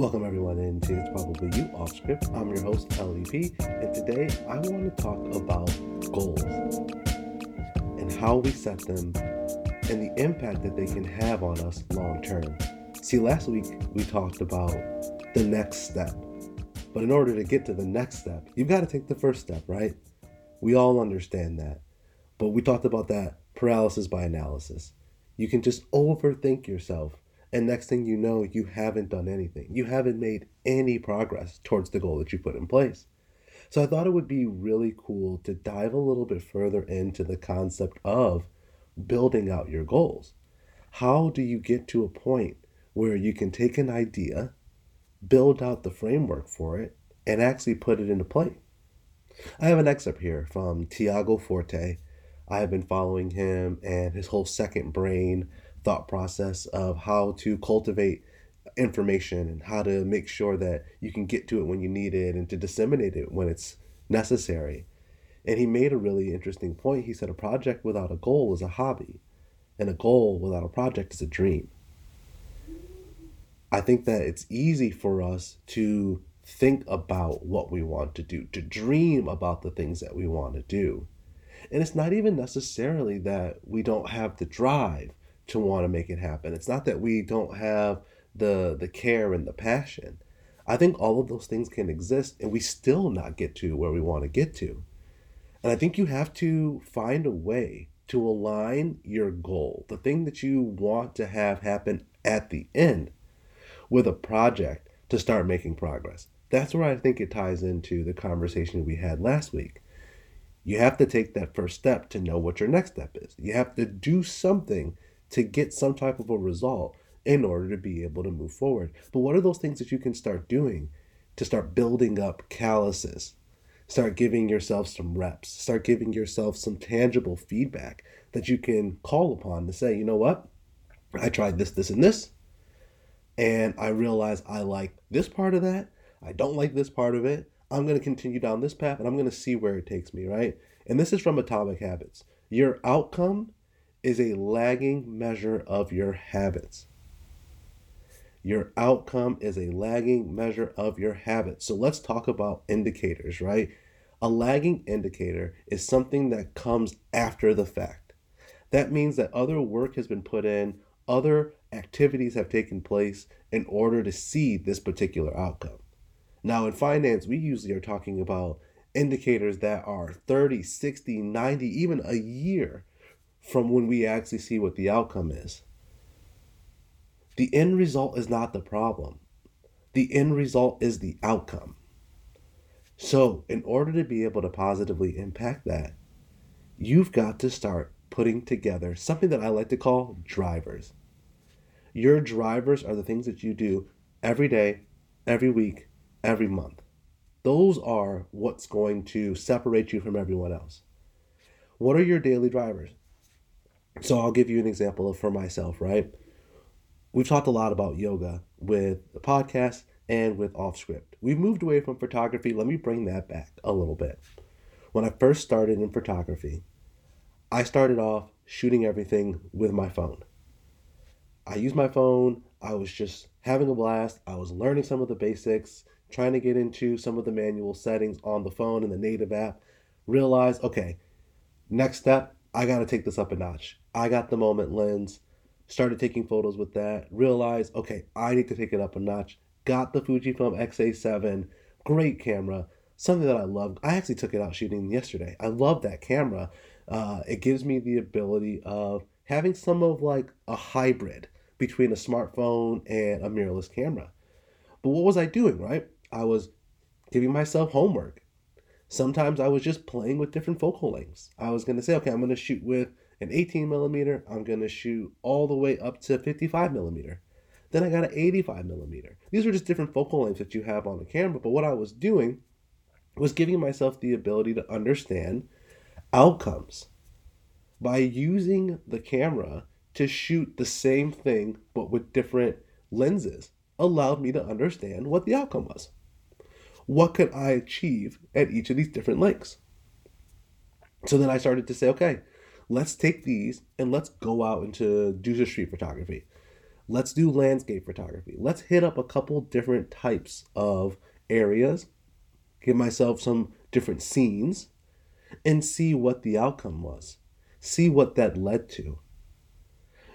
Welcome everyone into It's Probably You Off Script. I'm your host, LEP, and today I want to talk about goals and how we set them and the impact that they can have on us long term. See, last week we talked about the next step. But in order to get to the next step, you've got to take the first step, right? We all understand that. But we talked about that paralysis by analysis. You can just overthink yourself and next thing you know, you haven't done anything. You haven't made any progress towards the goal that you put in place. So I thought it would be really cool to dive a little bit further into the concept of building out your goals. How do you get to a point where you can take an idea, build out the framework for it, and actually put it into play? I have an excerpt here from Tiago Forte. I have been following him and his whole second brain thought process of how to cultivate information and how to make sure that you can get to it when you need it and to disseminate it when it's necessary. And he made a really interesting point. He said a project without a goal is a hobby, and a goal without a project is a dream. I think that it's easy for us to think about what we want to do, to dream about the things that we want to do. And it's not even necessarily that we don't have the drive to want to make it happen. It's not that we don't have the the care and the passion. I think all of those things can exist and we still not get to where we want to get to. And I think you have to find a way to align your goal, the thing that you want to have happen at the end, with a project to start making progress. That's where I think it ties into the conversation we had last week. You have to take that first step to know what your next step is. You have to do something to get some type of a result in order to be able to move forward. But what are those things that you can start doing to start building up calluses? Start giving yourself some reps, start giving yourself some tangible feedback that you can call upon to say, you know what? I tried this, this, and this, and I realize I like this part of that. I don't like this part of it. I'm going to continue down this path and I'm going to see where it takes me, right? And this is from Atomic Habits. Your outcome is a lagging measure of your habits. Your outcome is a lagging measure of your habits. So let's talk about indicators, right? A lagging indicator is something that comes after the fact. That means that other work has been put in, other activities have taken place in order to see this particular outcome. Now, in finance, we usually are talking about indicators that are 30, 60, 90, even a year from when we actually see what the outcome is. The end result is not the problem. The end result is the outcome. So, in order to be able to positively impact that, you've got to start putting together something that I like to call drivers. Your drivers are the things that you do every day, every week, every month. Those are what's going to separate you from everyone else. What are your daily drivers? So I'll give you an example for myself, right? We've talked a lot about yoga with the podcast and with off script. We've moved away from photography. Let me bring that back a little bit. When I first started in photography, I started off shooting everything with my phone. I used my phone. I was just having a blast. I was learning some of the basics, trying to get into some of the manual settings on the phone and the native app. Realized, okay, next step, I got to take this up a notch. I got the moment lens, started taking photos with that, realized, okay, I need to take it up a notch. Got the Fujifilm X-A7, great camera, something that I love. I actually took it out shooting yesterday. I love that camera. Uh, it gives me the ability of having some of like a hybrid between a smartphone and a mirrorless camera. But what was I doing, right? I was giving myself homework. Sometimes I was just playing with different focal lengths. I was going to say, okay, I'm going to shoot with an 18 millimeter. I'm going to shoot all the way up to 55 millimeter. Then I got an 85 millimeter. These are just different focal lengths that you have on the camera. But what I was doing was giving myself the ability to understand outcomes by using the camera to shoot the same thing but with different lenses allowed me to understand what the outcome was what could I achieve at each of these different lengths? So then I started to say, okay, let's take these and let's go out into the street photography. Let's do landscape photography. Let's hit up a couple different types of areas, give myself some different scenes, and see what the outcome was. See what that led to.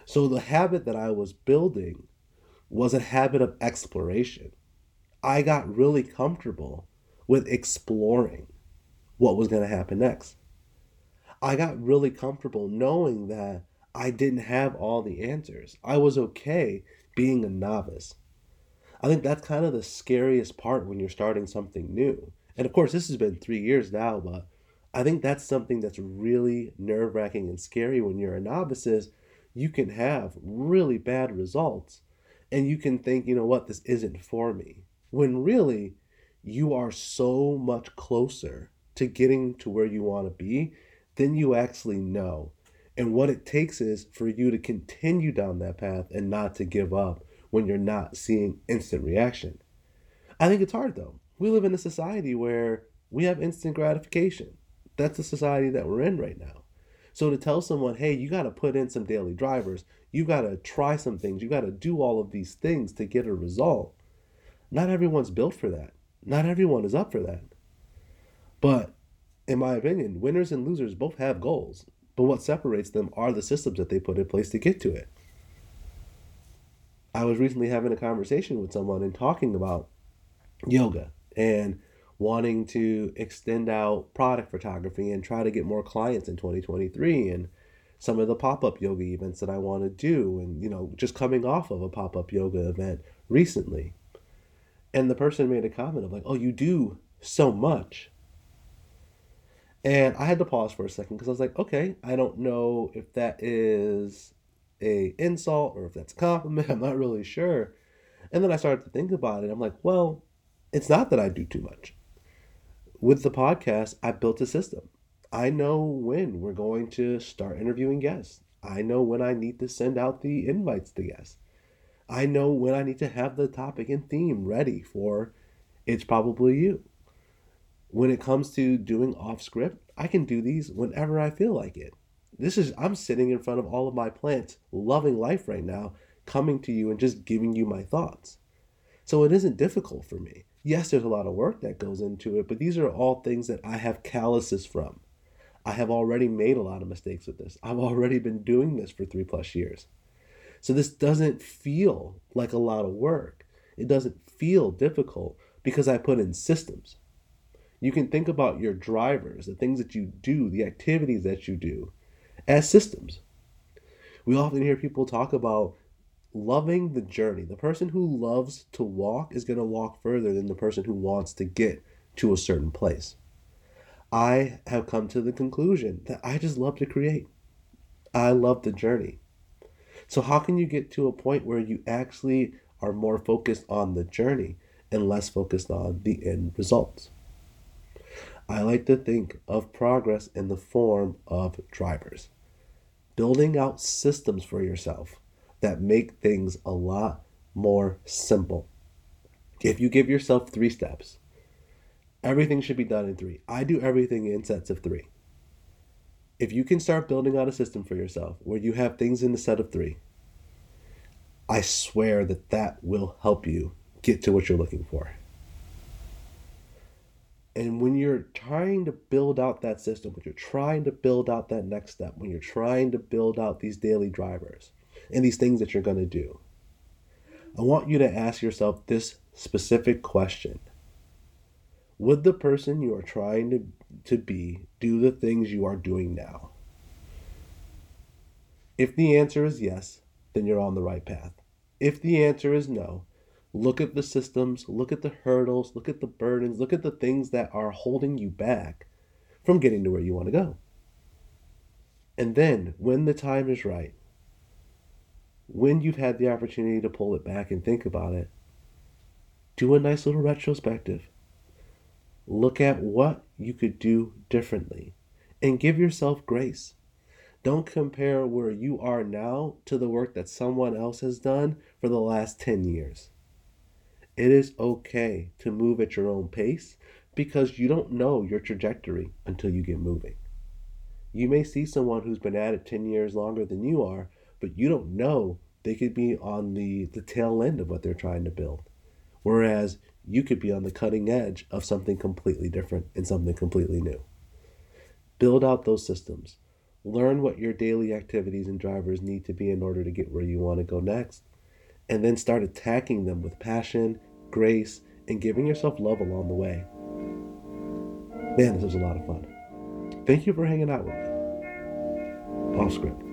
So the habit that I was building was a habit of exploration. I got really comfortable with exploring what was going to happen next. I got really comfortable knowing that I didn't have all the answers. I was okay being a novice. I think that's kind of the scariest part when you're starting something new. And of course, this has been three years now, but I think that's something that's really nerve wracking and scary when you're a novice is you can have really bad results and you can think, you know what, this isn't for me. When really, you are so much closer to getting to where you want to be than you actually know. And what it takes is for you to continue down that path and not to give up when you're not seeing instant reaction. I think it's hard though. We live in a society where we have instant gratification. That's the society that we're in right now. So to tell someone, hey, you got to put in some daily drivers, you got to try some things, you got to do all of these things to get a result. Not everyone's built for that. Not everyone is up for that. But in my opinion, winners and losers both have goals. But what separates them are the systems that they put in place to get to it. I was recently having a conversation with someone and talking about yoga and wanting to extend out product photography and try to get more clients in 2023 and some of the pop-up yoga events that I want to do and you know just coming off of a pop-up yoga event recently and the person made a comment of like oh you do so much and I had to pause for a second because I was like okay I don't know if that is a insult or if that's a compliment I'm not really sure and then I started to think about it I'm like well it's not that I do too much with the podcast, I built a system. I know when we're going to start interviewing guests. I know when I need to send out the invites to guests. I know when I need to have the topic and theme ready for it's probably you. When it comes to doing off script, I can do these whenever I feel like it. This is I'm sitting in front of all of my plants, loving life right now, coming to you and just giving you my thoughts. So it isn't difficult for me yes, there's a lot of work that goes into it, but these are all things that I have calluses from. I have already made a lot of mistakes with this. I've already been doing this for three plus years. So this doesn't feel like a lot of work. It doesn't feel difficult because I put in systems. You can think about your drivers, the things that you do, the activities that you do, as systems. We often hear people talk about loving the journey. The person who loves to walk is going to walk further than the person who wants to get to a certain place. I have come to the conclusion that I just love to create. I love the journey. So, how can you get to a point where you actually are more focused on the journey and less focused on the end results? I like to think of progress in the form of drivers. Building out systems for yourself that make things a lot more simple. If you give yourself three steps, everything should be done in three. I do everything in sets of three. If you can start building out a system for yourself where you have things in the set of three, I swear that that will help you get to what you're looking for. And when you're trying to build out that system, when you're trying to build out that next step, when you're trying to build out these daily drivers, and these things that you're going to do. I want you to ask yourself this specific question Would the person you are trying to, to be do the things you are doing now? If the answer is yes, then you're on the right path. If the answer is no, look at the systems, look at the hurdles, look at the burdens, look at the things that are holding you back from getting to where you want to go. And then, when the time is right, when you've had the opportunity to pull it back and think about it, do a nice little retrospective. Look at what you could do differently and give yourself grace. Don't compare where you are now to the work that someone else has done for the last 10 years. It is okay to move at your own pace because you don't know your trajectory until you get moving. You may see someone who's been at it 10 years longer than you are but you don't know they could be on the, the tail end of what they're trying to build. Whereas you could be on the cutting edge of something completely different and something completely new. Build out those systems. Learn what your daily activities and drivers need to be in order to get where you want to go next. And then start attacking them with passion, grace, and giving yourself love along the way. Man, this was a lot of fun. Thank you for hanging out with me. Off script.